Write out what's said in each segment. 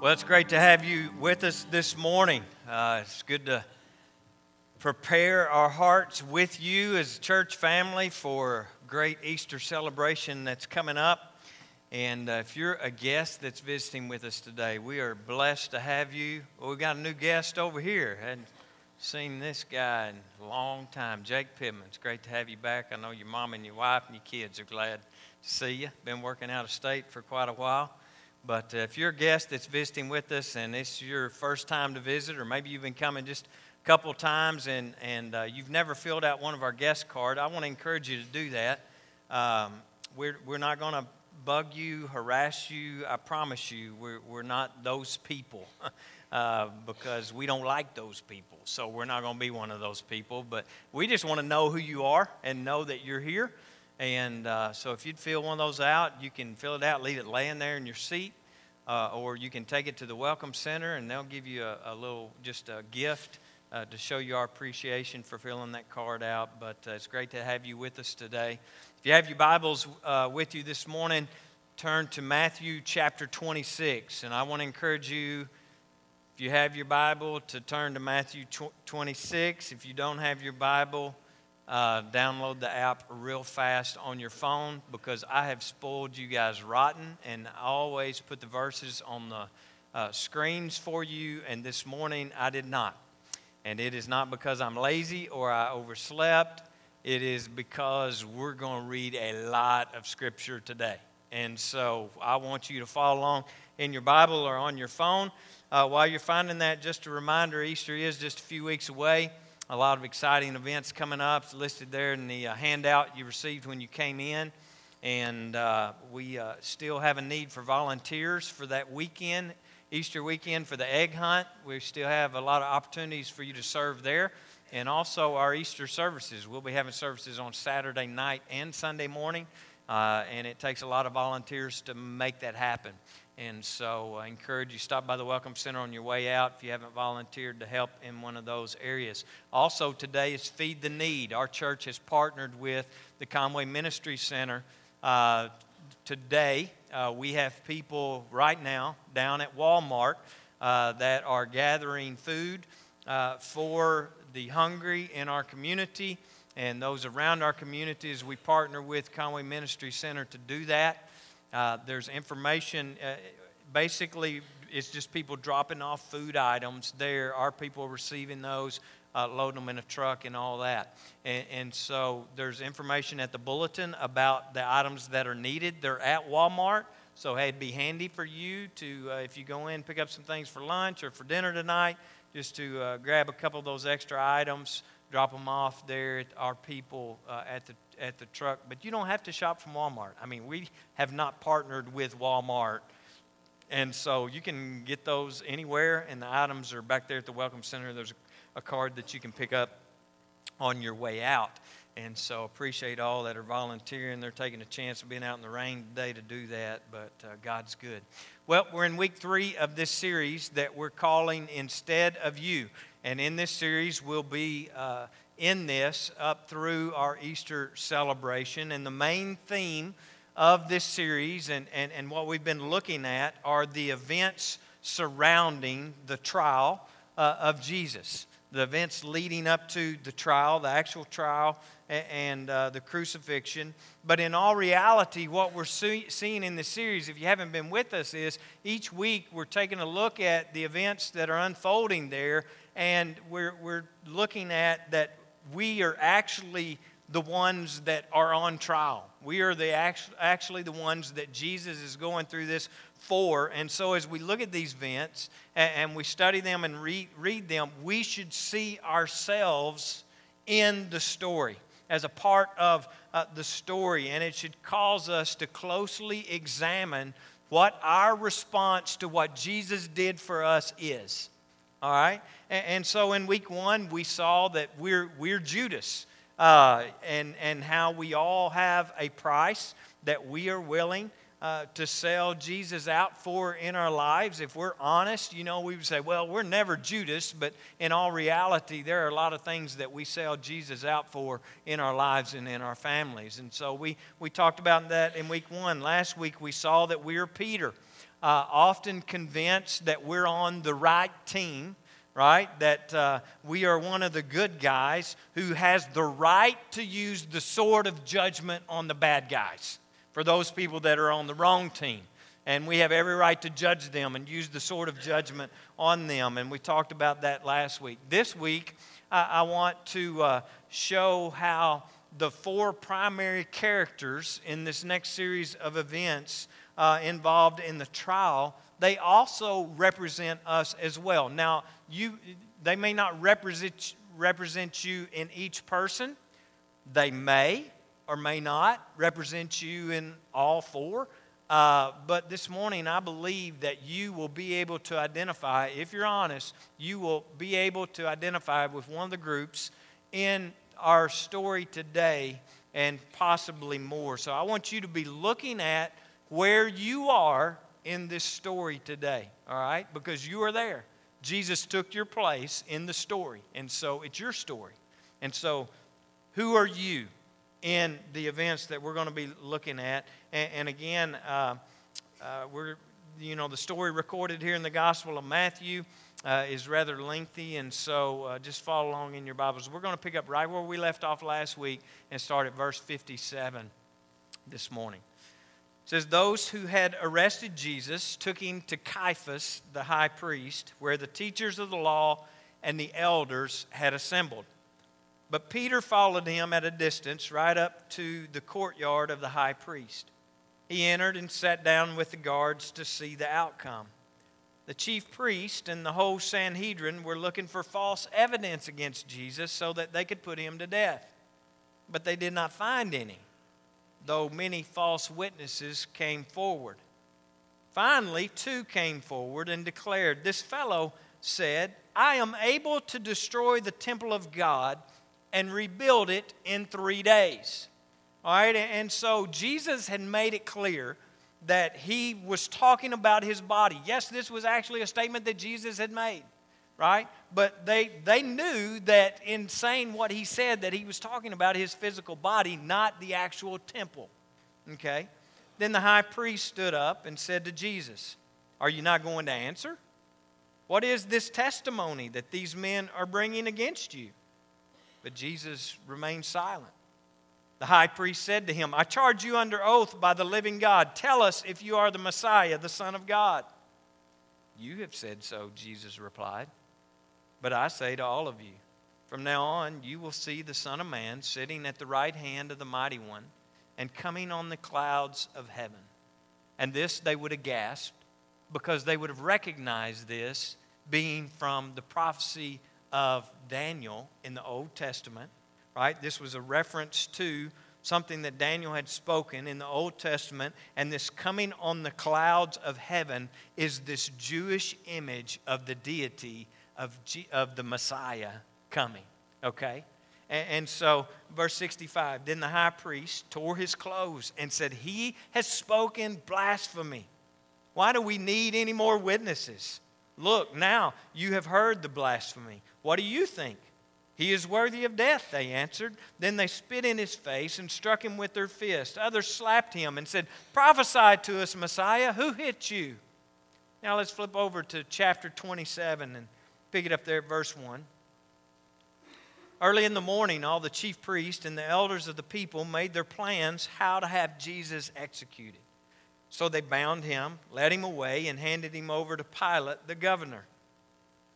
Well, it's great to have you with us this morning. Uh, it's good to prepare our hearts with you as church family for great Easter celebration that's coming up. And uh, if you're a guest that's visiting with us today, we are blessed to have you. Well, we've got a new guest over here. Hadn't seen this guy in a long time, Jake Pittman. It's great to have you back. I know your mom and your wife and your kids are glad to see you. Been working out of state for quite a while. But uh, if you're a guest that's visiting with us and it's your first time to visit, or maybe you've been coming just a couple times and, and uh, you've never filled out one of our guest cards, I want to encourage you to do that. Um, we're, we're not going to bug you, harass you. I promise you, we're, we're not those people uh, because we don't like those people. So we're not going to be one of those people. But we just want to know who you are and know that you're here. And uh, so if you'd fill one of those out, you can fill it out, leave it laying there in your seat, uh, or you can take it to the Welcome Center and they'll give you a, a little, just a gift uh, to show you our appreciation for filling that card out. But uh, it's great to have you with us today. If you have your Bibles uh, with you this morning, turn to Matthew chapter 26. And I want to encourage you, if you have your Bible, to turn to Matthew 26. If you don't have your Bible, uh, download the app real fast on your phone because I have spoiled you guys rotten and I always put the verses on the uh, screens for you. And this morning I did not. And it is not because I'm lazy or I overslept. It is because we're going to read a lot of scripture today. And so I want you to follow along in your Bible or on your phone. Uh, while you're finding that, just a reminder Easter is just a few weeks away a lot of exciting events coming up. It's listed there in the uh, handout you received when you came in. And uh, we uh, still have a need for volunteers for that weekend, Easter weekend, for the egg hunt. We still have a lot of opportunities for you to serve there. And also our Easter services. We'll be having services on Saturday night and Sunday morning. Uh, and it takes a lot of volunteers to make that happen. And so I encourage you stop by the Welcome Center on your way out if you haven't volunteered to help in one of those areas. Also today is Feed the Need. Our church has partnered with the Conway Ministry Center. Uh, today uh, we have people right now down at Walmart uh, that are gathering food uh, for the hungry in our community and those around our communities. We partner with Conway Ministry Center to do that. Uh, there's information. Uh, basically, it's just people dropping off food items there. Our people receiving those, uh, loading them in a truck, and all that. And, and, so there's information at the bulletin about the items that are needed. They're at Walmart. So, hey, it'd be handy for you to, uh, if you go in, pick up some things for lunch or for dinner tonight, just to uh, grab a couple of those extra items, drop them off there at our people at the at the truck, but you don't have to shop from Walmart. I mean, we have not partnered with Walmart. And so you can get those anywhere, and the items are back there at the Welcome Center. There's a, card that you can pick up on your way out. And so appreciate all that are volunteering. They're taking a chance of being out in the rain today to do that, but uh, God's good. Well, we're in week three of this series that we're calling Instead of You. And in this series, we'll be uh, in this up through our Easter celebration. And the main theme of this series and, and, and what we've been looking at are the events surrounding the trial uh, of Jesus. The events leading up to the trial, the actual trial, and, and uh, the crucifixion. But in all reality, what we're see- seeing in the series, if you haven't been with us, is each week we're taking a look at the events that are unfolding there, and we're, we're looking at that we are actually the ones that are on trial. We are the actually the ones that Jesus is going through this for. And so, as we look at these events and we study them and read, read them, we should see ourselves in the story as a part of uh, the story. And it should cause us to closely examine what our response to what Jesus did for us is. All right? And, and so in week one, we saw that we're, we're Judas uh, and, and how we all have a price that we are willing uh, to sell Jesus out for in our lives. If we're honest, you know, we would say, well, we're never Judas, but in all reality, there are a lot of things that we sell Jesus out for in our lives and in our families. And so we, we talked about that in week one. Last week, we saw that we're Peter. Uh, often convinced that we're on the right team, right? That uh, we are one of the good guys who has the right to use the sword of judgment on the bad guys for those people that are on the wrong team. And we have every right to judge them and use the sword of judgment on them. And we talked about that last week. This week, I, want to uh, show how the four primary characters in this next series of events uh, involved in the trial, they also represent us as well. Now, you, they may not represent, represent you in each person, they may or may not represent you in all four. Uh, but this morning, I believe that you will be able to identify, if you're honest, you will be able to identify with one of the groups in our story today and possibly more. So I want you to be looking at where you are in this story today, all right? Because you are there. Jesus took your place in the story, and so it's your story. And so, who are you in the events that we're going to be looking at? And, and again, uh, uh, we're you know the story recorded here in the Gospel of Matthew uh, is rather lengthy, and so uh, just follow along in your Bibles. We're going to pick up right where we left off last week and start at verse 57 this morning. Says, Those who had arrested Jesus took him to Caiaphas, the high priest, where the teachers of the law and the elders had assembled. But Peter followed him at a distance, right up to the courtyard of the high priest. He entered and sat down with the guards to see the outcome the chief priest and the whole Sanhedrin were looking for false evidence against Jesus so that they could put him to death. But they did not find any, though many false witnesses came forward. Finally, two came forward and declared, This fellow said, I am able to destroy the temple of God and rebuild it in three days. All right, and so Jesus had made it clear that he was talking about his body. Yes, this was actually a statement that Jesus had made, right? But they, they knew that in saying what he said, that he was talking about his physical body, not the actual temple. Okay? Then the high priest stood up and said to Jesus, Are you not going to answer? What is this testimony that these men are bringing against you? But Jesus remained silent. The high priest said to him, I charge you under oath by the living God. Tell us if you are the Messiah, the Son of God. You have said so, Jesus replied. But I say to all of you, from now on you will see the Son of Man sitting at the right hand of the Mighty One and coming on the clouds of heaven. And this they would have gasped because they would have recognized this being from the prophecy of Daniel in the Old Testament right? This was a reference to something that Daniel had spoken in the Old Testament, and this coming on the clouds of heaven is this Jewish image of the deity of, G- of the Messiah coming, okay? And, and so, verse 65 then the high priest tore his clothes and said, He has spoken blasphemy. Why do we need any more witnesses? Look, now you have heard the blasphemy. What do you think? He is worthy of death, they answered. Then they spit in his face and struck him with their fists. Others slapped him and said, Prophesy to us, Messiah, who hit you? Now let's flip over to chapter 27 and pick it up there verse 1. Early in the morning, all the chief priests and the elders of the people made their plans how to have Jesus executed. So they bound him, led him away, and handed him over to Pilate, the governor.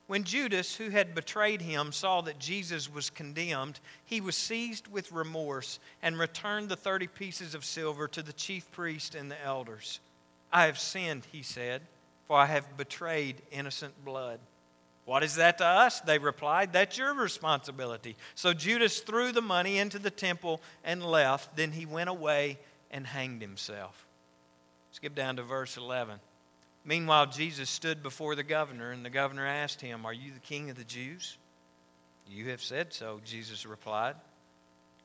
When Judas, who had betrayed him, saw that Jesus was condemned, he was seized with remorse and returned the 30 pieces of silver to the chief priest and the elders. I have sinned, he said, for I have betrayed innocent blood. What is that to us? They replied. That's your responsibility. So Judas threw the money into the temple and left. Then he went away and hanged himself. Skip down to verse 11. Meanwhile, Jesus stood before the governor, and the governor asked him, Are you the king of the Jews? You have said so, Jesus replied.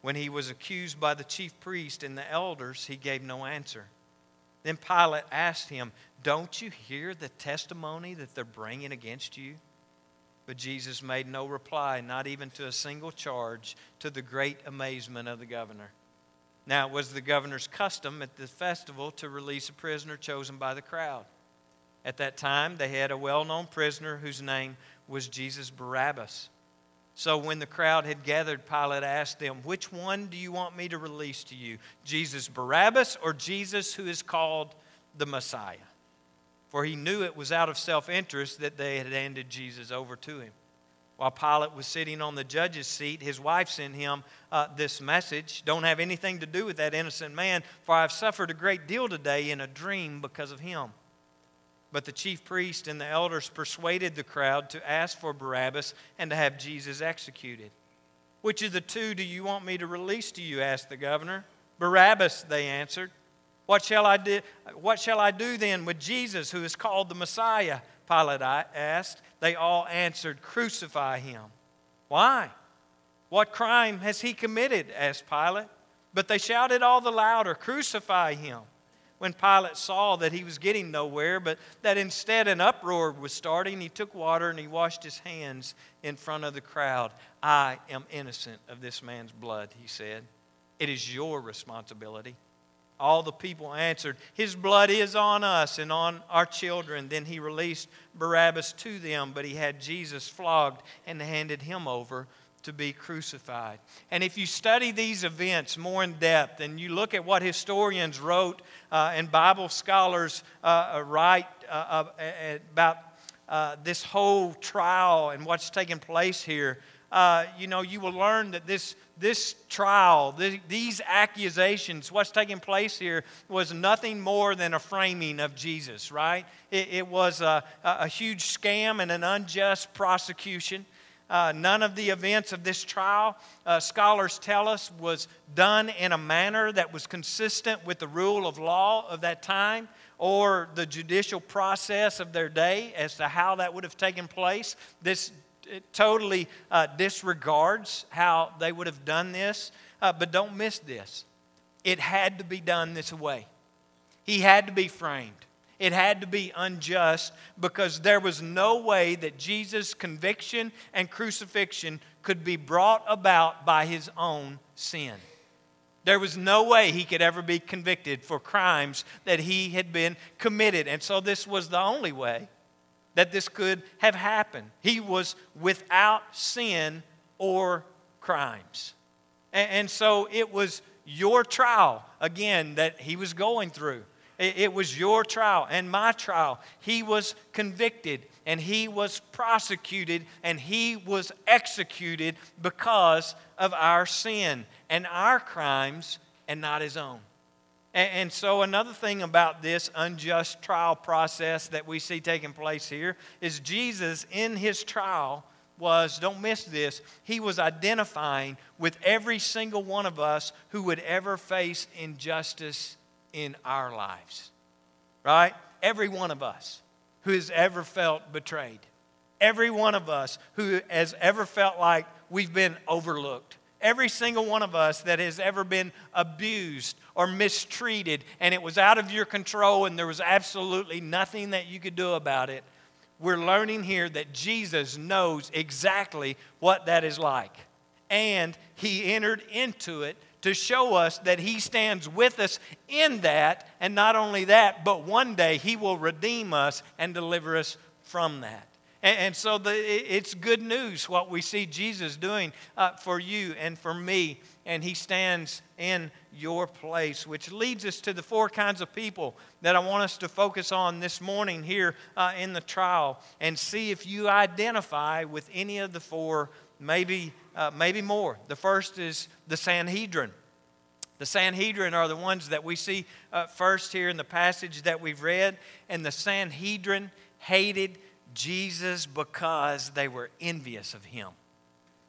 When he was accused by the chief priest and the elders, he gave no answer. Then Pilate asked him, Don't you hear the testimony that they're bringing against you? But Jesus made no reply, not even to a single charge, to the great amazement of the governor. Now, it was the governor's custom at the festival to release a prisoner chosen by the crowd. At that time, they had a well known prisoner whose name was Jesus Barabbas. So when the crowd had gathered, Pilate asked them, Which one do you want me to release to you? Jesus Barabbas or Jesus who is called the Messiah? For he knew it was out of self interest that they had handed Jesus over to him. While Pilate was sitting on the judge's seat, his wife sent him uh, this message Don't have anything to do with that innocent man, for I have suffered a great deal today in a dream because of him. But the chief priest and the elders persuaded the crowd to ask for Barabbas and to have Jesus executed. Which of the two do you want me to release to you? asked the governor. Barabbas, they answered. What shall I do, what shall I do then with Jesus, who is called the Messiah? Pilate asked. They all answered, Crucify him. Why? What crime has he committed? asked Pilate. But they shouted all the louder, Crucify him. When Pilate saw that he was getting nowhere, but that instead an uproar was starting, he took water and he washed his hands in front of the crowd. I am innocent of this man's blood, he said. It is your responsibility. All the people answered, His blood is on us and on our children. Then he released Barabbas to them, but he had Jesus flogged and handed him over to be crucified. And if you study these events more in depth and you look at what historians wrote uh, and Bible scholars uh, uh write uh, about uh, this whole trial and what's taking place here, uh, you know, you will learn that this, this trial, the, these accusations, what's taking place here was nothing more than a framing of Jesus, right? It, it was a, a, huge scam and an unjust prosecution. Uh, none of the events of this trial, uh, scholars tell us, was done in a manner that was consistent with the rule of law of that time or the judicial process of their day as to how that would have taken place. This it totally uh, disregards how they would have done this. Uh, but don't miss this. It had to be done this way. He had to be framed. It had to be unjust because there was no way that Jesus' conviction and crucifixion could be brought about by his own sin. There was no way he could ever be convicted for crimes that he had been committed. And so this was the only way that this could have happened. He was without sin or crimes. And, and so it was your trial, again, that he was going through. It, it was your trial and my trial. He was convicted and he was prosecuted and he was executed because of our sin and our crimes and not his own. And, and so, another thing about this unjust trial process that we see taking place here is Jesus, in his trial, was, don't miss this, he was identifying with every single one of us who would ever face injustice in our lives. Right? Every one of us who has ever felt betrayed. Every one of us who has ever felt like we've been overlooked. Every single one of us that has ever been abused or mistreated and it was out of your control and there was absolutely nothing that you could do about it, we're learning here that Jesus knows exactly what that is like. And he entered into it to show us that he stands with us in that. And not only that, but one day he will redeem us and deliver us from that. And, and so the, it's good news what we see Jesus doing uh, for you and for me. And he stands in your place, which leads us to the four kinds of people that I want us to focus on this morning here uh, in the trial and see if you identify with any of the four, maybe, uh, maybe more. The first is the Sanhedrin. The Sanhedrin are the ones that we see uh, first here in the passage that we've read. And the Sanhedrin hated Jesus because they were envious of him.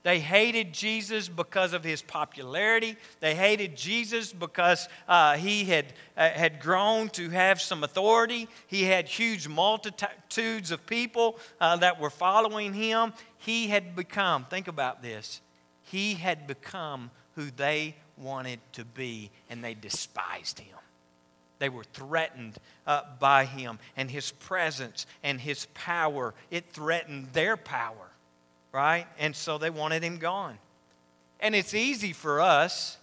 They hated Jesus because of his popularity. They hated Jesus because uh, he had, uh, had grown to have some authority. He had huge multitudes of people uh, that were following him. He had become, think about this, he had become who they wanted to be, and they despised him. They were threatened uh, by him and his presence and his power. It threatened their power, right? And so they wanted him gone. And it's easy for us,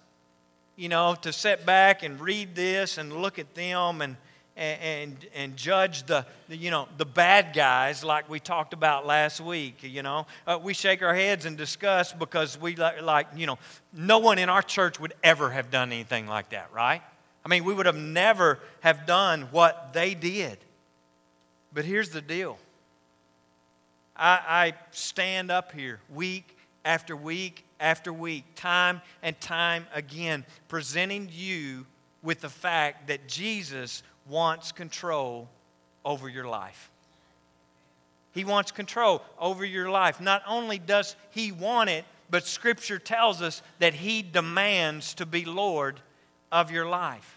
you know, to sit back and read this and look at them and, and, and, judge the, the, you know, the bad guys like we talked about last week. You know, uh, we shake our heads and discuss because we like, like, you know, no one in our church would ever have done anything like that, right? I mean, we would have never have done what they did. But here's the deal. I, I stand up here week after week after week, time and time again, presenting you with the fact that Jesus wants control over your life. He wants control over your life. Not only does He want it, but Scripture tells us that He demands to be Lord of your life.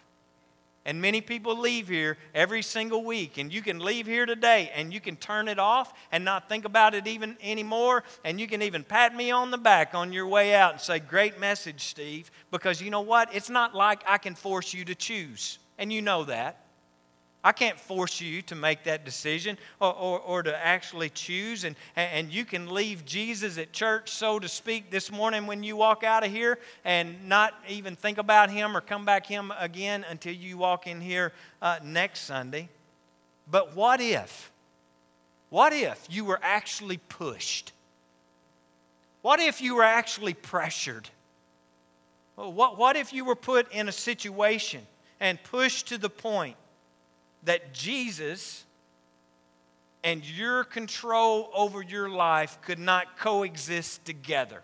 And many people leave here every single week, and you can leave here today and you can turn it off and not think about it even anymore. And you can even pat me on the back on your way out and say, Great message, Steve. Because you know what? It's not like I can force you to choose, and you know that. I can't force you to make that decision or, or, or, to actually choose. And, and you can leave Jesus at church, so to speak, this morning when you walk out of here and not even think about him or come back him again until you walk in here uh, next Sunday. But what if? What if you were actually pushed? What if you were actually pressured? What, what if you were put in a situation and pushed to the point that Jesus and your control over your life could not coexist together?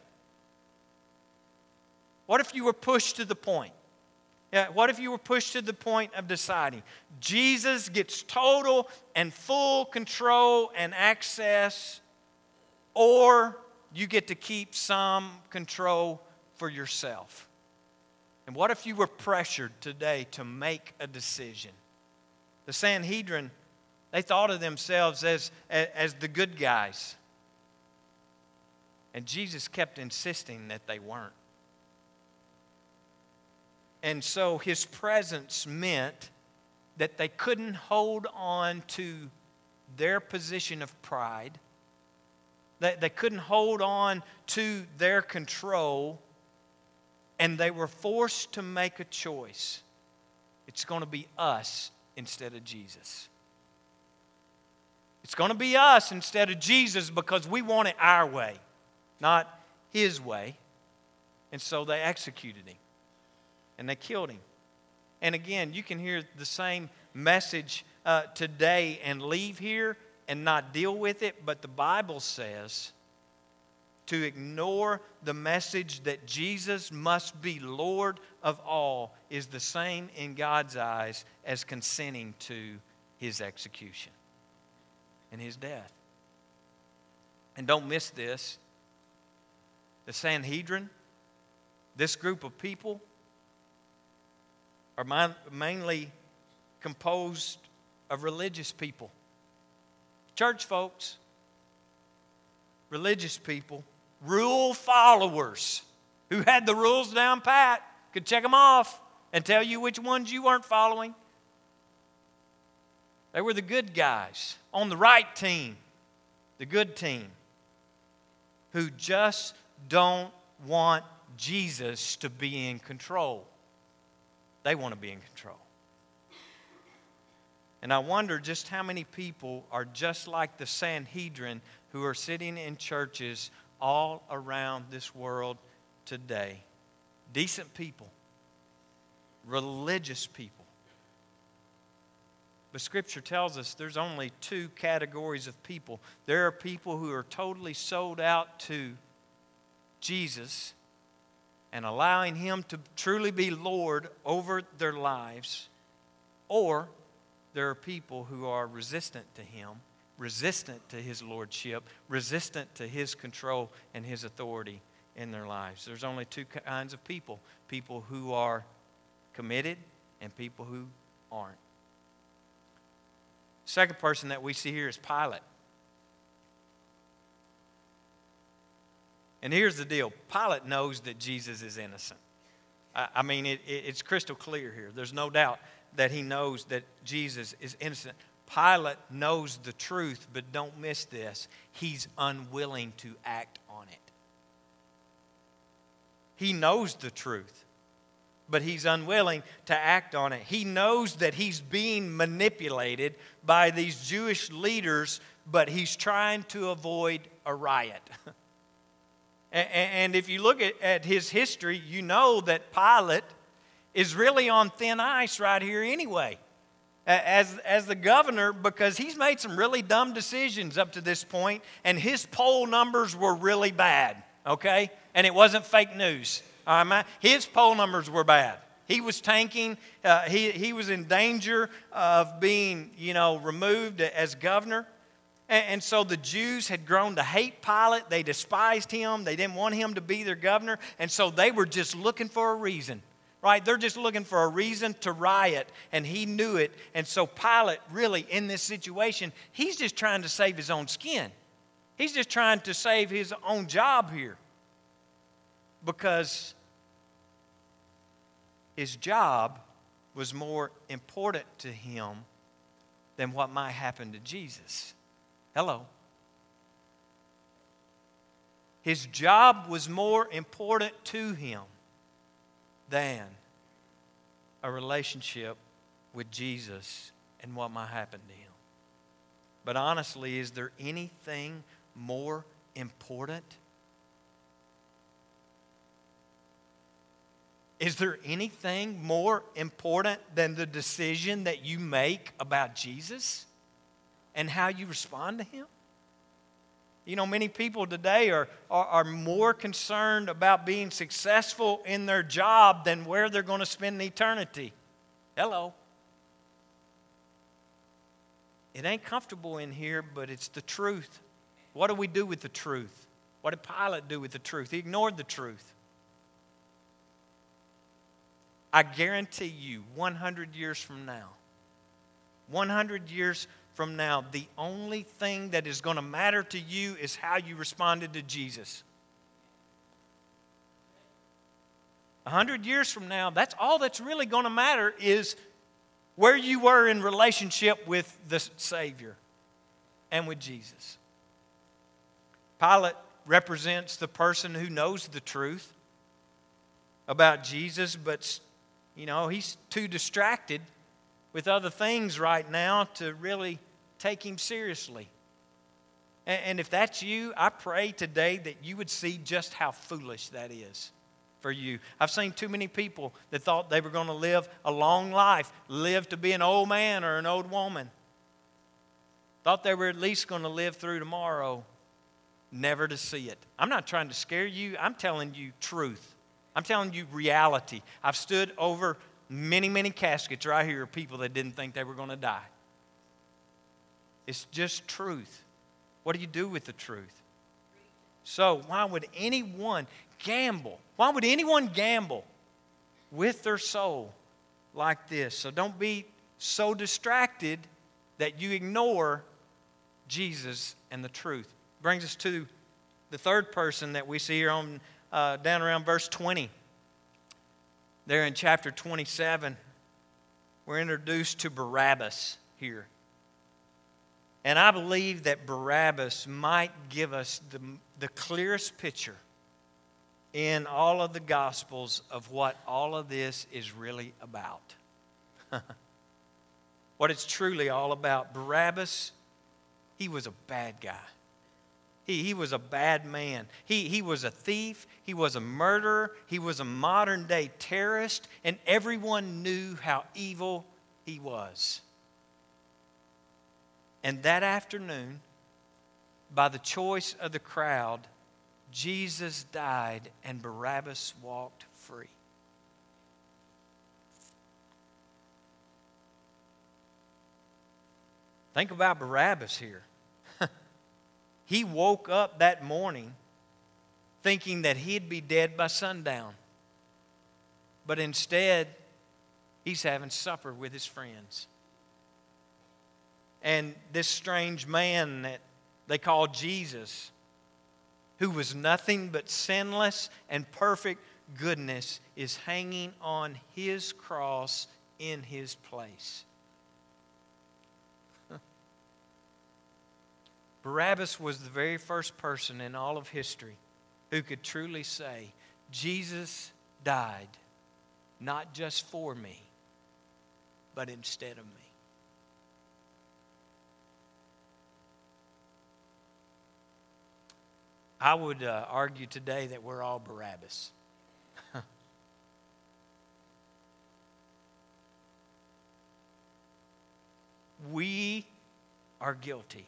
What if you were pushed to the point? Yeah, what if you were pushed to the point of deciding? Jesus gets total and full control and access, or you get to keep some control for yourself. And what if you were pressured today to make a decision? The Sanhedrin, they thought of themselves as, as the good guys. And Jesus kept insisting that they weren't. And so his presence meant that they couldn't hold on to their position of pride. They, they couldn't hold on to their control. And they were forced to make a choice. It's going to be us instead of Jesus. It's going to be us instead of Jesus because we want it our way, not his way. And so they executed him and they killed him. And again, you can hear the same message uh, today and leave here and not deal with it, but the Bible says to ignore the message that Jesus must be Lord of all is the same in God's eyes as consenting to his execution and his death. And don't miss this the Sanhedrin, this group of people, are mainly composed of religious people. Church folks, religious people rule followers who had the rules down pat, could check them off and tell you which ones you weren't following. They were the good guys on the right team, the good team, who just don't want Jesus to be in control. They want to be in control. And I wonder just how many people are just like the Sanhedrin who are sitting in churches all around this world today. Decent people, religious people. But Scripture tells us there's only two categories of people. There are people who are totally sold out to Jesus and allowing Him to truly be Lord over their lives, or there are people who are resistant to Him resistant to his lordship, resistant to his control and his authority in their lives. There's only two kinds of people people who are committed and people who aren't. Second person that we see here is Pilate. And here's the deal Pilate knows that Jesus is innocent. I, I mean, it, it, it's crystal clear here. There's no doubt that he knows that Jesus is innocent. Pilate knows the truth, but don't miss this. He's unwilling to act on it. He knows the truth, but he's unwilling to act on it. He knows that he's being manipulated by these Jewish leaders, but he's trying to avoid a riot. and if you look at his history, you know that Pilate is really on thin ice right here anyway. As, as the governor, because he's made some really dumb decisions up to this point, and his poll numbers were really bad, okay? And it wasn't fake news. His poll numbers were bad. He was tanking. Uh, he, he was in danger of being, you know, removed as governor. And, and so the Jews had grown to hate Pilate. They despised him. They didn't want him to be their governor. And so they were just looking for a reason, right? They're just looking for a reason to riot. And he knew it. And so Pilate, really, in this situation, he's just trying to save his own skin. He's just trying to save his own job here because his job was more important to him than what might happen to Jesus. Hello. His job was more important to him than a relationship with Jesus and what might happen to him. But honestly, is there anything more important Is there anything more important than the decision that you make about Jesus and how you respond to Him? You know, many people today are, are, are, more concerned about being successful in their job than where they're going to spend eternity. Hello. It ain't comfortable in here, but it's the truth. What do we do with the truth? What did Pilate do with the truth? He ignored the truth. I guarantee you, 100 years from now, 100 years from now, the only thing that is going to matter to you is how you responded to Jesus. A 100 years from now, that's all that's really going to matter is where you were in relationship with the Savior and with Jesus. Pilate represents the person who knows the truth about Jesus, but you know, he's too distracted with other things right now to really take him seriously. And if that's you, I pray today that you would see just how foolish that is for you. I've seen too many people that thought they were going to live a long life, live to be an old man or an old woman. Thought they were at least going to live through tomorrow, never to see it. I'm not trying to scare you, I'm telling you truth. I'm telling you reality. I've stood over many, many caskets right here of people that didn't think they were going to die. It's just truth. What do you do with the truth? So, why would anyone gamble? Why would anyone gamble with their soul like this? So, don't be so distracted that you ignore Jesus and the truth. Brings us to the third person that we see here on uh, down around verse 20. There in chapter 27, we're introduced to Barabbas here. And I believe that Barabbas might give us the, the clearest picture in all of the Gospels of what all of this is really about. what it's truly all about. Barabbas, he was a bad guy. He, he was a bad man. He, he was a thief. He was a murderer. He was a modern day terrorist. And everyone knew how evil he was. And that afternoon, by the choice of the crowd, Jesus died and Barabbas walked free. Think about Barabbas here. He woke up that morning thinking that he'd be dead by sundown. But instead, he's having supper with his friends. And this strange man that they call Jesus, who was nothing but sinless and perfect goodness, is hanging on his cross in his place. Barabbas was the very first person in all of history who could truly say, Jesus died not just for me, but instead of me. I would uh, argue today that we're all Barabbas. we are guilty.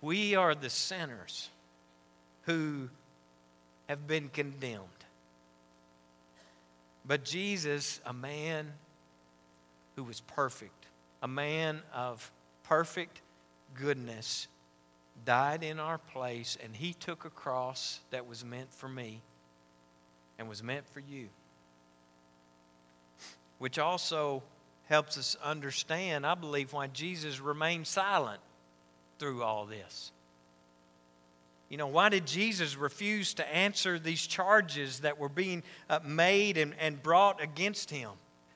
We are the sinners who have been condemned. But Jesus, a man who was perfect, a man of perfect goodness, died in our place, and he took a cross that was meant for me and was meant for you. Which also helps us understand, I believe, why Jesus remained silent through all this. You know, why did Jesus refuse to answer these charges that were being uh, made and, and brought against him?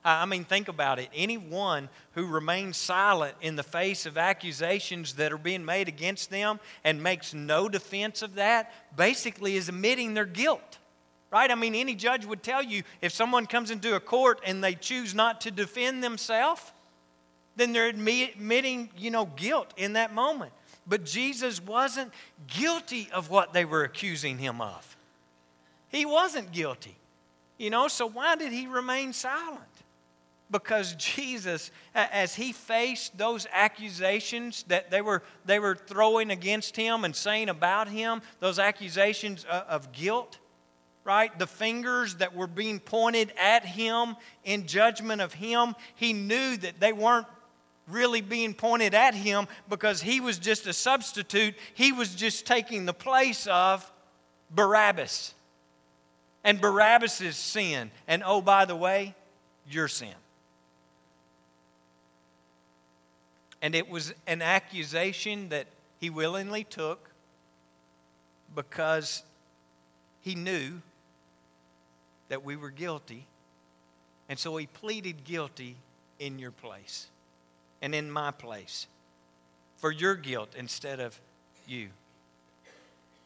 I mean, think about it. Anyone who remains silent in the face of accusations that are being made against them and makes no defense of that basically is admitting their guilt. Right? I mean, any judge would tell you if someone comes into a court and they choose not to defend themselves, then they're admitting, you know, guilt in that moment. But Jesus wasn't guilty of what they were accusing him of. He wasn't guilty. You know, so why did he remain silent? Because Jesus, as he faced those accusations that they were, they were throwing against him and saying about him, those accusations uh, of guilt, right? The fingers that were being pointed at him in judgment of him, he knew that they weren't really being pointed at him because he was just a substitute. He was just taking the place of Barabbas. And Barabbas' sin. And oh, by the way, your sin. And it was an accusation that he willingly took because he knew that we were guilty. And so he pleaded guilty in your place and in my place for your guilt instead of you.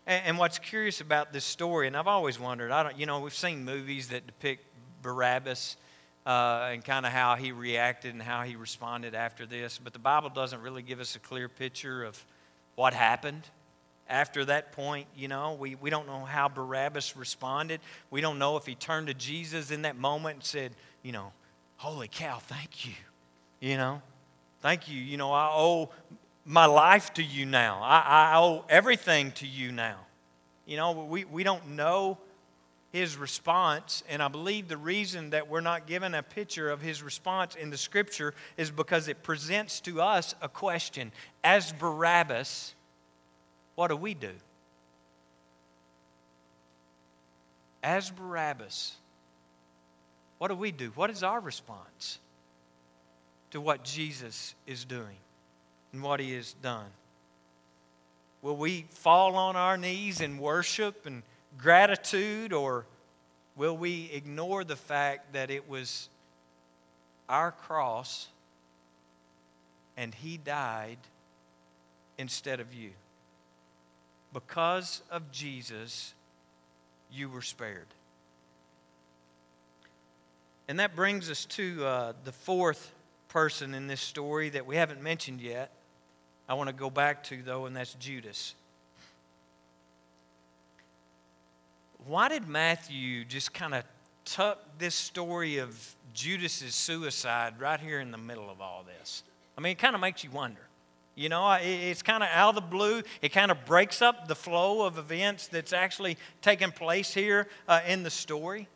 And, what's curious about this story, and I've always wondered, I don't, you know, we've seen movies that depict Barabbas uh, and kind of how he reacted and how he responded after this, but the Bible doesn't really give us a clear picture of what happened after that point, you know, we, we don't know how Barabbas responded. We don't know if he turned to Jesus in that moment and said, you know, holy cow, thank you. You know, thank you. You know, I owe my life to you now. I, I owe everything to you now. You know, we, we don't know his response, and I believe the reason that we're not given a picture of his response in the scripture is because it presents to us a question. As Barabbas, what do we do? As Barabbas, what do we do? What is our response to what Jesus is doing and what he has done? Will we fall on our knees and worship and gratitude, or will we ignore the fact that it was our cross and he died instead of you? because of Jesus, you were spared. And that brings us to uh, the fourth person in this story that we haven't mentioned yet. I want to go back to, though, and that's Judas. Why did Matthew just kind of tuck this story of Judas's suicide right here in the middle of all this? I mean, it kind of makes you wonder. You know, it's kind of out of the blue. It kind of breaks up the flow of events that's actually taking place here uh, in the story.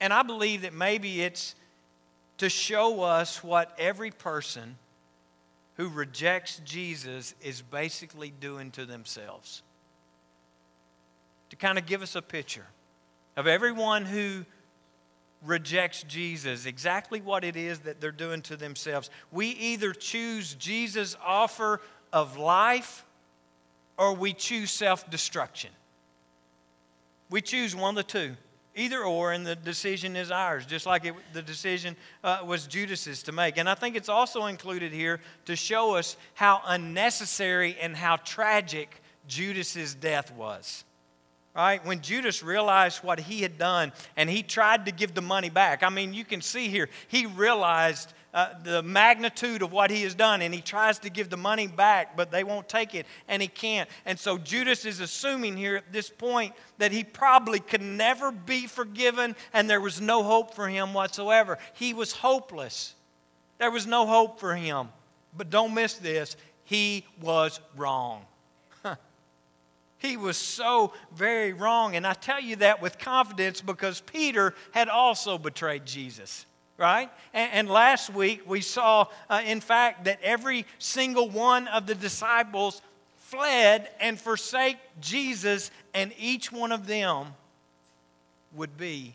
And I believe that maybe it's to show us what every person who rejects Jesus is basically doing to themselves. To kind of give us a picture of everyone who rejects Jesus, exactly what it is that they're doing to themselves. We either choose Jesus' offer of life or we choose self destruction. We choose one of the two. Either or, and the decision is ours, just like it, the decision uh, was Judas's to make. And I think it's also included here to show us how unnecessary and how tragic Judas's death was. Right? When Judas realized what he had done and he tried to give the money back. I mean, you can see here, he realized uh, the magnitude of what he has done and he tries to give the money back, but they won't take it and he can't. And so Judas is assuming here at this point that he probably could never be forgiven and there was no hope for him whatsoever. He was hopeless. There was no hope for him. But don't miss this, he was wrong. He was so very wrong. And I tell you that with confidence because Peter had also betrayed Jesus, right? And, and last week we saw, uh, in fact, that every single one of the disciples fled and forsake Jesus, and each one of them would be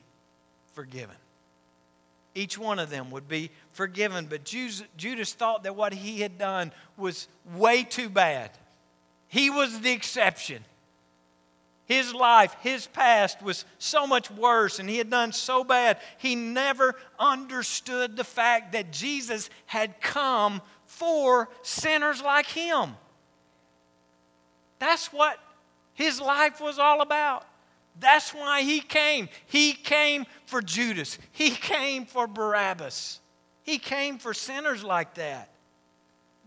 forgiven. Each one of them would be forgiven. But Judas thought that what he had done was way too bad. He was the exception. His life, his past was so much worse, and he had done so bad. He never understood the fact that Jesus had come for sinners like him. That's what his life was all about. That's why he came. He came for Judas, he came for Barabbas, he came for sinners like that.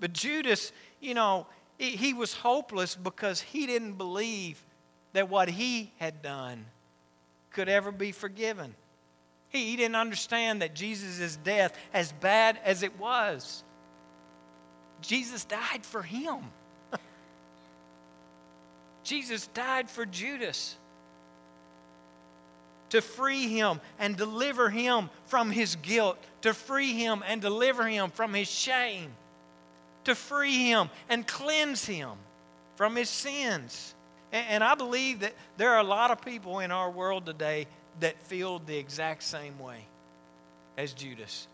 But Judas, you know, he was hopeless because he didn't believe that what he had done could ever be forgiven. He, he didn't understand that Jesus' death, as bad as it was, Jesus died for him. Jesus died for Judas to free him and deliver him from his guilt, to free him and deliver him from his shame, to free him and cleanse him from his sins. And, I believe that there are a lot of people in our world today that feel the exact same way as Judas.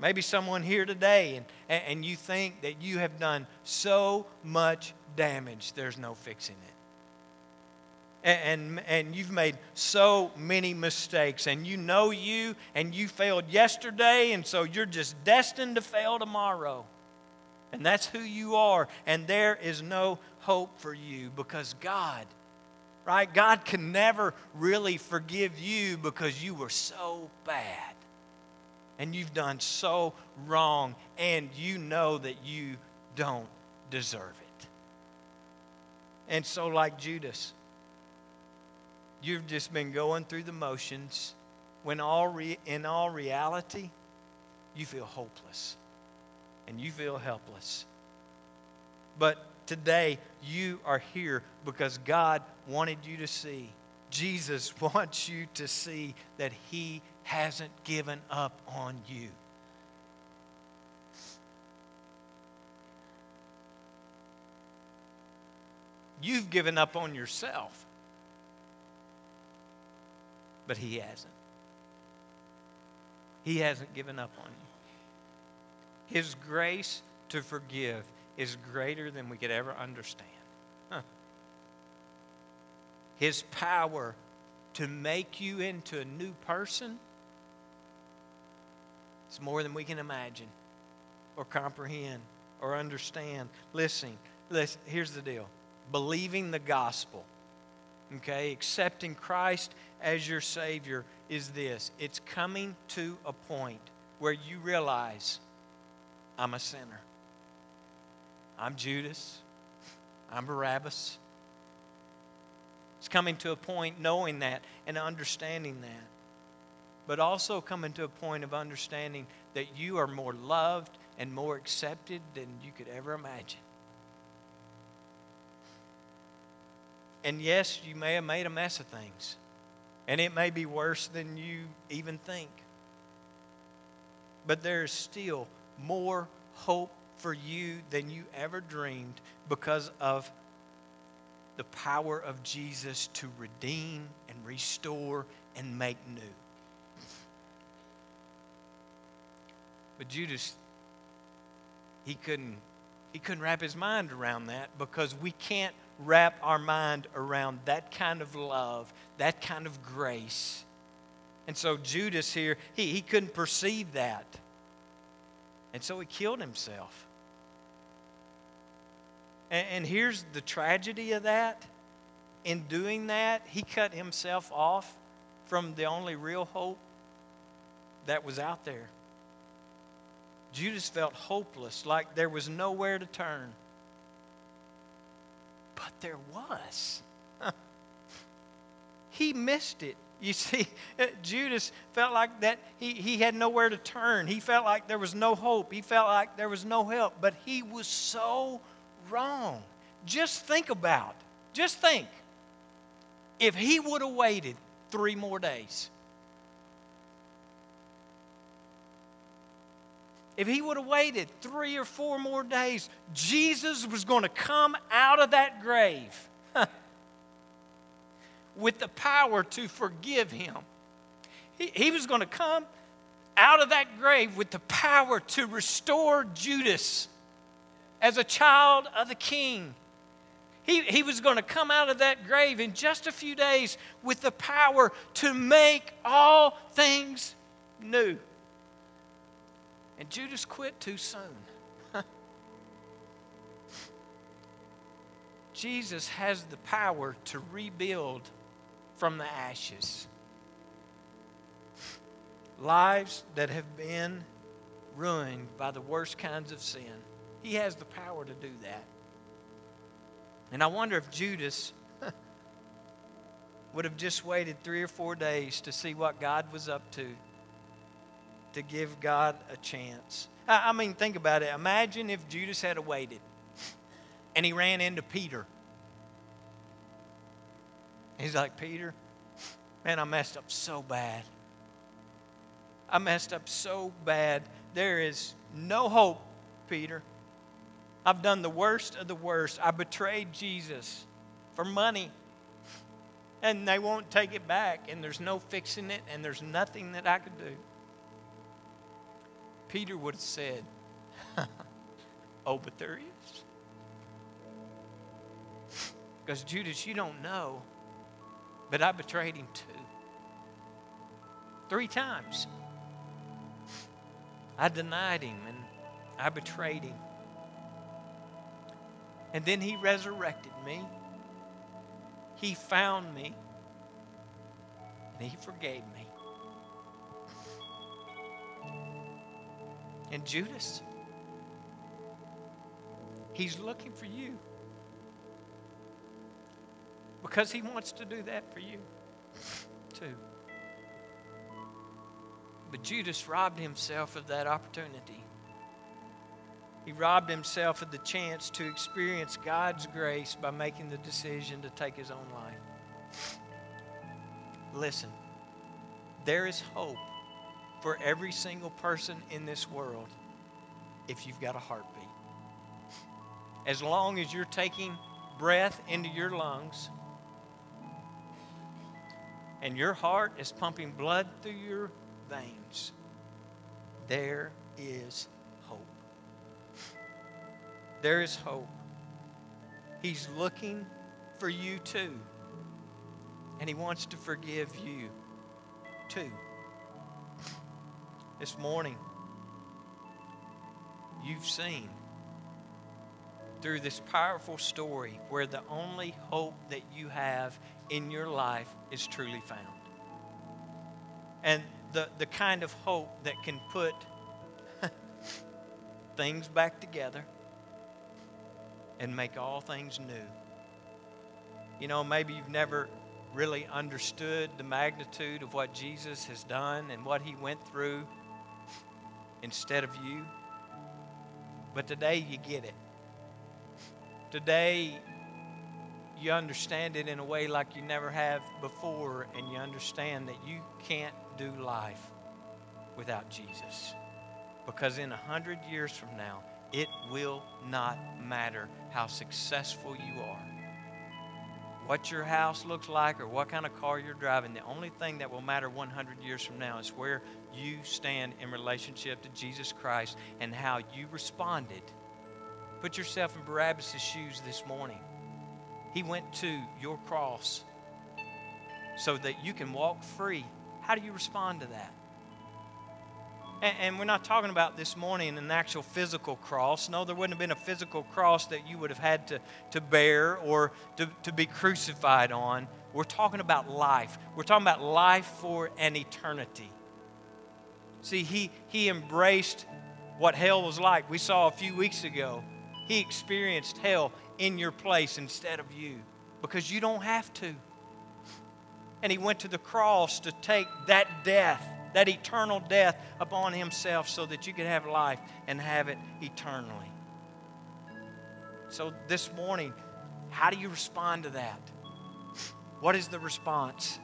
Maybe someone here today, and, and you think that you have done so much damage, there's no fixing it. And, and, and you've made so many mistakes, and you know you, and you failed yesterday, and so you're just destined to fail tomorrow. And that's who you are, and there is no hope for you because God, right? God can never really forgive you because you were so bad and you've done so wrong and you know that you don't deserve it. And so, like Judas, you've just been going through the motions when all re- in all reality, you feel hopeless and you feel helpless. But today you are here because God wanted you to see. Jesus wants you to see that He hasn't given up on you. You've given up on yourself, but He hasn't. He hasn't given up on you. His grace to forgive is greater than we could ever understand. Huh. His power to make you into a new person is more than we can imagine or comprehend or understand. Listen, listen, here's the deal believing the gospel, okay, accepting Christ as your Savior is this it's coming to a point where you realize I'm a sinner. I'm Judas. I'm Barabbas. It's coming to a point knowing that and understanding that. But also coming to a point of understanding that you are more loved and more accepted than you could ever imagine. And yes, you may have made a mess of things. And it may be worse than you even think. But there is still more hope for you than you ever dreamed because of the power of Jesus to redeem and restore and make new. But Judas, he couldn't, he couldn't wrap his mind around that because we can't wrap our mind around that kind of love, that kind of grace. And so Judas here, he, he couldn't perceive that. And so he killed himself. And, and here's the tragedy of that in doing that, he cut himself off from the only real hope that was out there. Judas felt hopeless, like there was nowhere to turn. But there was. he missed it. You see, Judas felt like that he, he had nowhere to turn. He felt like there was no hope. He felt like there was no help. But he was so wrong. Just think about, just think. If he would have waited three more days, if he would have waited three or four more days, Jesus was going to come out of that grave with the power to forgive him. He, he was going to come out of that grave with the power to restore Judas as a child of the king. He, he was going to come out of that grave in just a few days with the power to make all things new. And Judas quit too soon. Jesus has the power to rebuild from the ashes. Lives that have been ruined by the worst kinds of sin. He has the power to do that. And I wonder if Judas would have just waited three or four days to see what God was up to to give God a chance. I, mean, think about it. Imagine if Judas had waited and he ran into Peter. He's like, Peter, man, I messed up so bad. I messed up so bad. There is no hope, Peter. I've done the worst of the worst. I betrayed Jesus for money. And they won't take it back, and there's no fixing it, and there's nothing that I could do. Peter would have said, Oh, but there is. Because, Judas, you don't know, but I betrayed him too. Three times. I denied him and I betrayed him. And then he resurrected me. He found me. And he forgave me. And Judas, he's looking for you because he wants to do that for you too. But Judas robbed himself of that opportunity. He robbed himself of the chance to experience God's grace by making the decision to take his own life. Listen, there is hope for every single person in this world if you've got a heartbeat. As long as you're taking breath into your lungs and your heart is pumping blood through your veins, there is. There is hope. He's looking for you too. And He wants to forgive you too this morning, you've seen through this powerful story where the only hope that you have in your life is truly found. And the, the kind of hope that can put things back together and make all things new. You know, maybe you've never really understood the magnitude of what Jesus has done and what he went through instead of you. But today you get it. Today you understand it in a way like you never have before, and you understand that you can't do life without Jesus. Because in a hundred years from now, it will not matter how successful you are what your house looks like or what kind of car you're driving. The only thing that will matter 100 years from now is where you stand in relationship to Jesus Christ and how you responded. Put yourself in Barabbas' shoes this morning. He went to your cross so that you can walk free. How do you respond to that? And, and we're not talking about this morning an actual physical cross. No, there wouldn't have been a physical cross that you would have had to, to bear or to, to be crucified on. We're talking about life. We're talking about life for an eternity. See, he, he embraced what hell was like. We saw a few weeks ago. He experienced hell in your place instead of you because you don't have to. And he went to the cross to take that death, that eternal death, upon himself so that you could have life and have it eternally. So this morning, how do you respond to that? What is the response?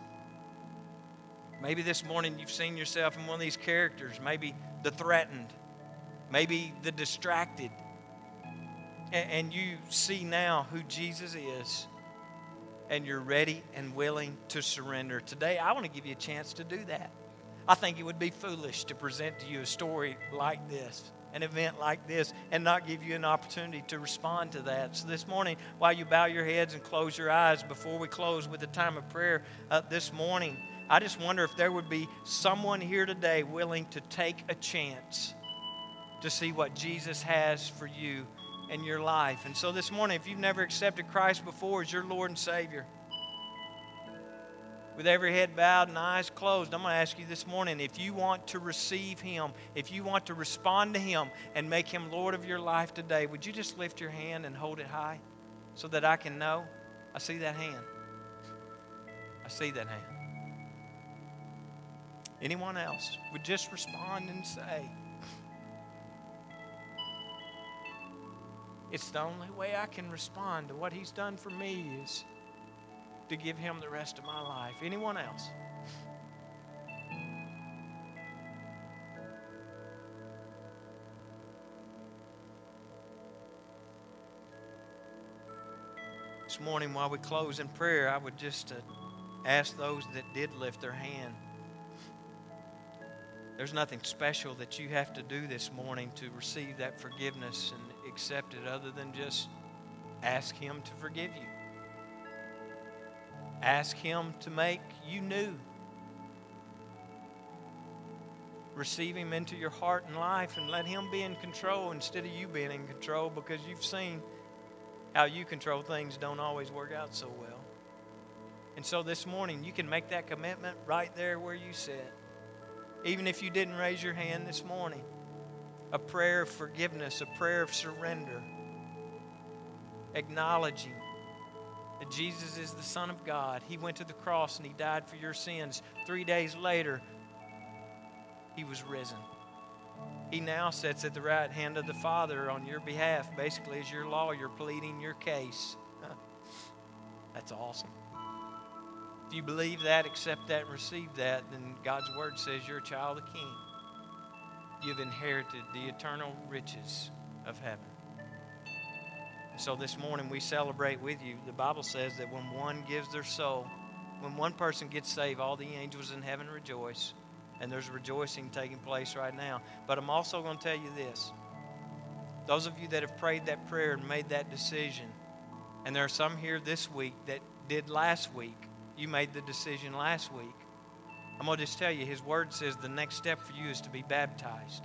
Maybe this morning you've seen yourself in one of these characters, maybe the threatened, maybe the distracted, and you see now who Jesus is, and you're ready and willing to surrender. Today, I want to give you a chance to do that. I think it would be foolish to present to you a story like this, an event like this, and not give you an opportunity to respond to that. So, this morning, while you bow your heads and close your eyes before we close with the time of prayer uh, this morning, I just wonder if there would be someone here today willing to take a chance to see what Jesus has for you in your life. And so this morning, if you've never accepted Christ before as your Lord and Savior, with every head bowed and eyes closed, I'm going to ask you this morning if you want to receive Him, if you want to respond to Him and make Him Lord of your life today, would you just lift your hand and hold it high so that I can know? I see that hand. I see that hand. Anyone else would just respond and say, It's the only way I can respond to what He's done for me is to give Him the rest of my life. Anyone else? This morning, while we close in prayer, I would just uh, ask those that did lift their hand. There's nothing special that you have to do this morning to receive that forgiveness and accept it other than just ask Him to forgive you. Ask Him to make you new. Receive Him into your heart and life and let Him be in control instead of you being in control because you've seen how you control things don't always work out so well. And so this morning, you can make that commitment right there where you sit. Even if you didn't raise your hand this morning a prayer of forgiveness, a prayer of surrender, acknowledging that Jesus is the Son of God. He went to the cross and He died for your sins. Three days later, He was risen. He now sits at the right hand of the Father on your behalf, basically as your lawyer pleading your case. That's awesome. If you believe that, accept that, and receive that, then God's Word says you're a child of King you've inherited the eternal riches of heaven. So this morning we celebrate with you. The Bible says that when one gives their soul, when one person gets saved, all the angels in heaven rejoice. And there's rejoicing taking place right now. But I'm also going to tell you this. Those of you that have prayed that prayer and made that decision, and there are some here this week that did last week, you made the decision last week. I'm going to just tell you, His Word says the next step for you is to be baptized.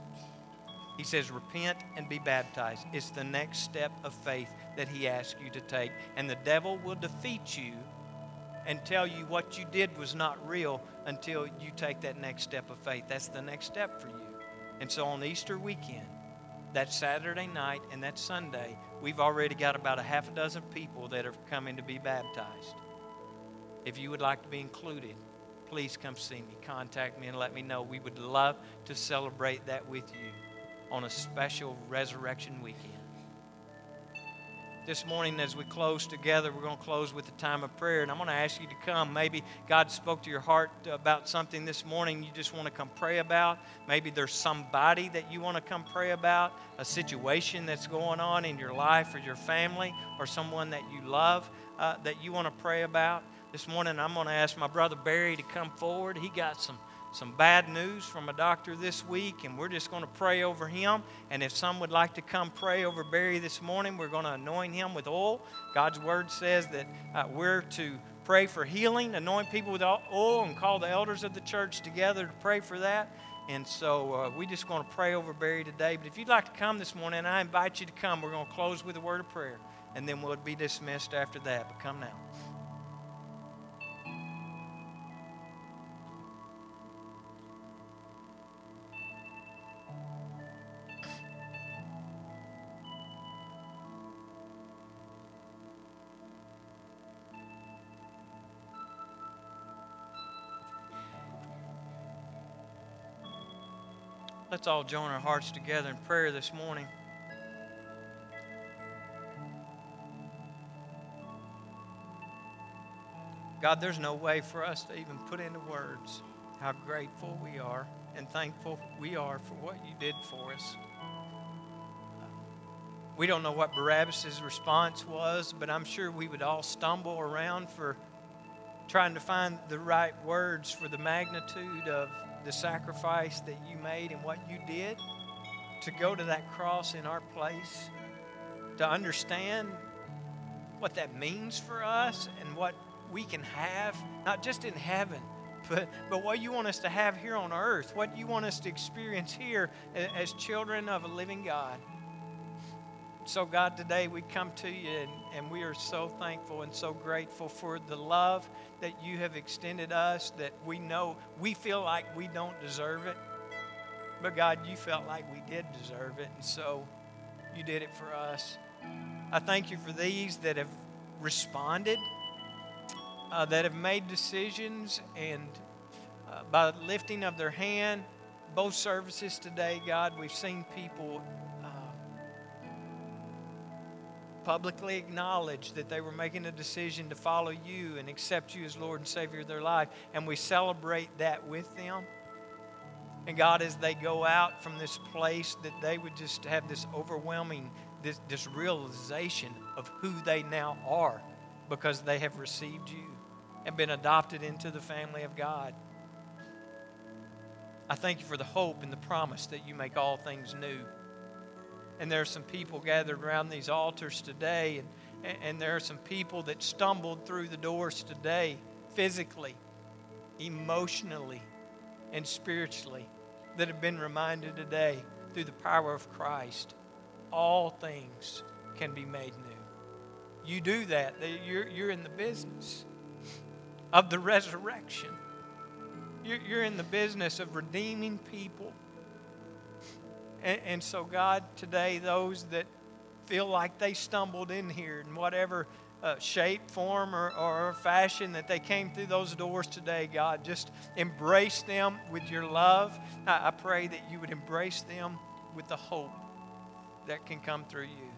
He says, repent and be baptized. It's the next step of faith that He asks you to take. And the devil will defeat you and tell you what you did was not real until you take that next step of faith. That's the next step for you. And so on Easter weekend, that Saturday night and that Sunday, we've already got about a half a dozen people that are coming to be baptized. If you would like to be included, please come see me. Contact me and let me know. We would love to celebrate that with you on a special resurrection weekend. This morning, as we close together, we're going to close with a time of prayer. And I'm going to ask you to come. Maybe God spoke to your heart about something this morning you just want to come pray about. Maybe there's somebody that you want to come pray about, a situation that's going on in your life or your family, or someone that you love uh, that you want to pray about. This morning, I'm going to ask my brother Barry to come forward. He got some, some bad news from a doctor this week, and we're just going to pray over him. And if some would like to come pray over Barry this morning, we're going to anoint him with oil. God's word says that uh, we're to pray for healing, anoint people with oil, and call the elders of the church together to pray for that. And so uh, we just want to pray over Barry today. But if you'd like to come this morning, I invite you to come. We're going to close with a word of prayer, and then we'll be dismissed after that. But come now. Let's all join our hearts together in prayer this morning. God, there's no way for us to even put into words how grateful we are and thankful we are for what you did for us. We don't know what Barabbas' response was, but I'm sure we would all stumble around for trying to find the right words for the magnitude of the sacrifice that you made and what you did to go to that cross in our place, to understand what that means for us and what we can have, not just in heaven, but, but what you want us to have here on earth, what you want us to experience here as children of a living God. So, God, today we come to you and, and we are so thankful and so grateful for the love that you have extended us that we know we feel like we don't deserve it. But, God, you felt like we did deserve it. And so you did it for us. I thank you for these that have responded, uh, that have made decisions, and uh, by lifting of their hand, both services today, God, we've seen people publicly acknowledge that they were making a decision to follow you and accept you as Lord and Savior of their life. And we celebrate that with them. And God, as they go out from this place, that they would just have this overwhelming, this, this realization of who they now are because they have received you and been adopted into the family of God. I thank you for the hope and the promise that you make all things new. And there are some people gathered around these altars today, and, and there are some people that stumbled through the doors today, physically, emotionally, and spiritually, that have been reminded today through the power of Christ. All things can be made new. You do that, you're, you're in the business of the resurrection. You're, you're in the business of redeeming people and, and so, God, today, those that feel like they stumbled in here in whatever uh, shape, form, or, or fashion that they came through those doors today, God, just embrace them with your love. I, I pray that you would embrace them with the hope that can come through you.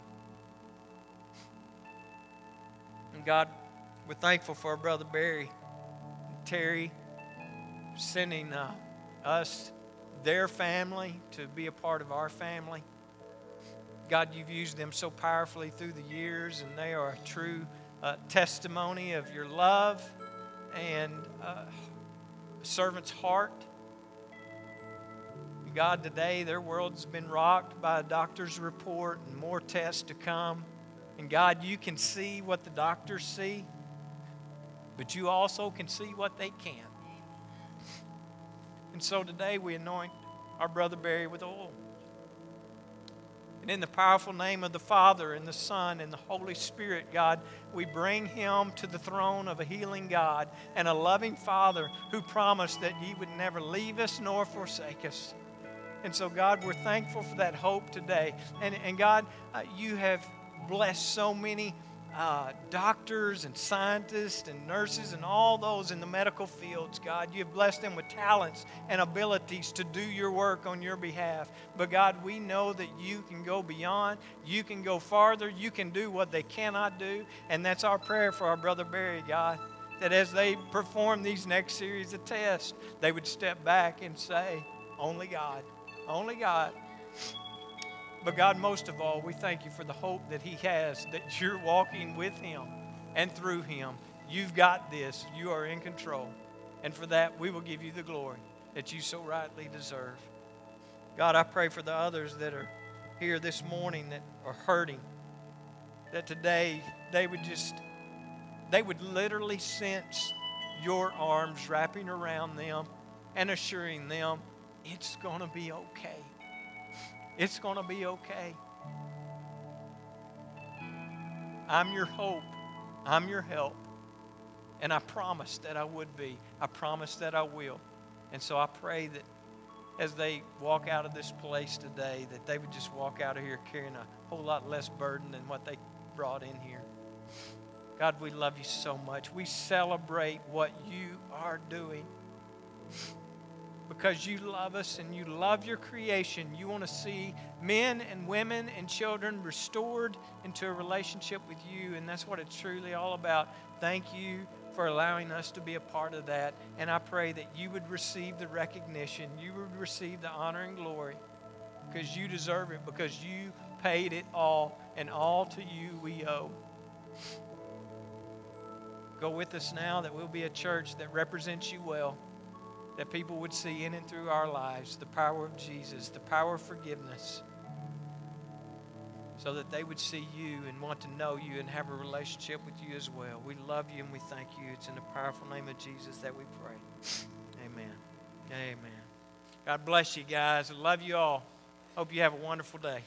And God, we're thankful for our brother Barry Terry sending uh, us their family to be a part of our family. God, you've used them so powerfully through the years, and they are a true uh, testimony of your love and uh, servant's heart. God, today their world's been rocked by a doctor's report and more tests to come. And God, you can see what the doctors see, but you also can see what they can't. And so today we anoint our brother Barry with oil. And in the powerful name of the Father and the Son and the Holy Spirit, God, we bring him to the throne of a healing God and a loving Father who promised that he would never leave us nor forsake us. And so, God, we're thankful for that hope today. And, and God, uh, you have blessed so many uh, doctors and scientists and nurses and all those in the medical fields, God. You have blessed them with talents and abilities to do your work on your behalf. But God, we know that you can go beyond, you can go farther, you can do what they cannot do. And that's our prayer for our brother Barry, God. That as they perform these next series of tests, they would step back and say, Only God, only God. But God, most of all, we thank you for the hope that He has, that you're walking with Him and through Him. You've got this, you are in control. And for that, we will give you the glory that you so rightly deserve. God, I pray for the others that are here this morning that are hurting, that today they would just, they would literally sense your arms wrapping around them and assuring them it's going to be okay. It's going to be okay. I'm your hope. I'm your help. And I promised that I would be. I promised that I will. And so I pray that as they walk out of this place today, that they would just walk out of here carrying a whole lot less burden than what they brought in here. God, we love you so much. We celebrate what you are doing because you love us and you love your creation. You want to see men and women and children restored into a relationship with you, and that's what it's truly all about. Thank you for allowing us to be a part of that. And I pray that you would receive the recognition, you would receive the honor and glory because you deserve it, because you paid it all, and all to you we owe. Go with us now that we'll be a church that represents you well, that people would see in and through our lives the power of Jesus, the power of forgiveness so that they would see you and want to know you and have a relationship with you as well. We love you and we thank you. It's in the powerful name of Jesus that we pray. Amen. Amen. God bless you guys. I love you all. Hope you have a wonderful day.